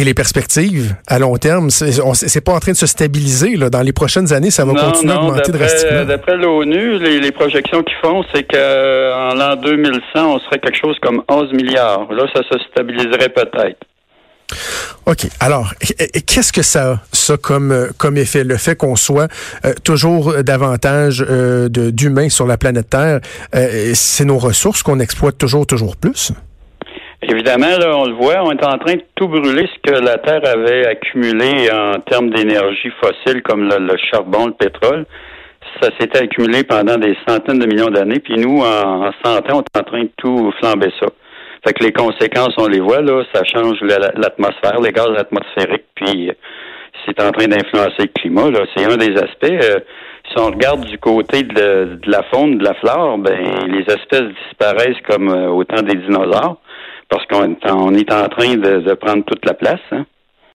Et les perspectives à long terme, c'est pas en train de se stabiliser. Là. Dans les prochaines années, ça va continuer à augmenter drastiquement. D'après l'ONU, les, projections qu'ils font, c'est qu'en l'an 2100, on serait quelque chose comme 11 milliards. Là, ça se stabiliserait peut-être. OK. Alors, qu'est-ce que ça a, ça, comme, comme effet? Le fait qu'on soit euh, toujours davantage euh, d'humains sur la planète Terre, euh, c'est nos ressources qu'on exploite toujours, toujours plus? Évidemment, là, on le voit, on est en train de tout brûler ce que la Terre avait accumulé en termes d'énergie fossile, comme le, charbon, le pétrole. Ça s'était accumulé pendant des centaines de millions d'années, puis nous, en, en 100 ans, on est en train de tout flamber ça. Fait que les conséquences, on les voit, là, ça change l'atmosphère, les gaz atmosphériques, puis c'est en train d'influencer le climat, là. C'est un des aspects. Euh, si on regarde du côté de, la faune, de la flore, ben les espèces disparaissent comme euh, au temps des dinosaures parce qu'on est en train de, prendre toute la place. Hein.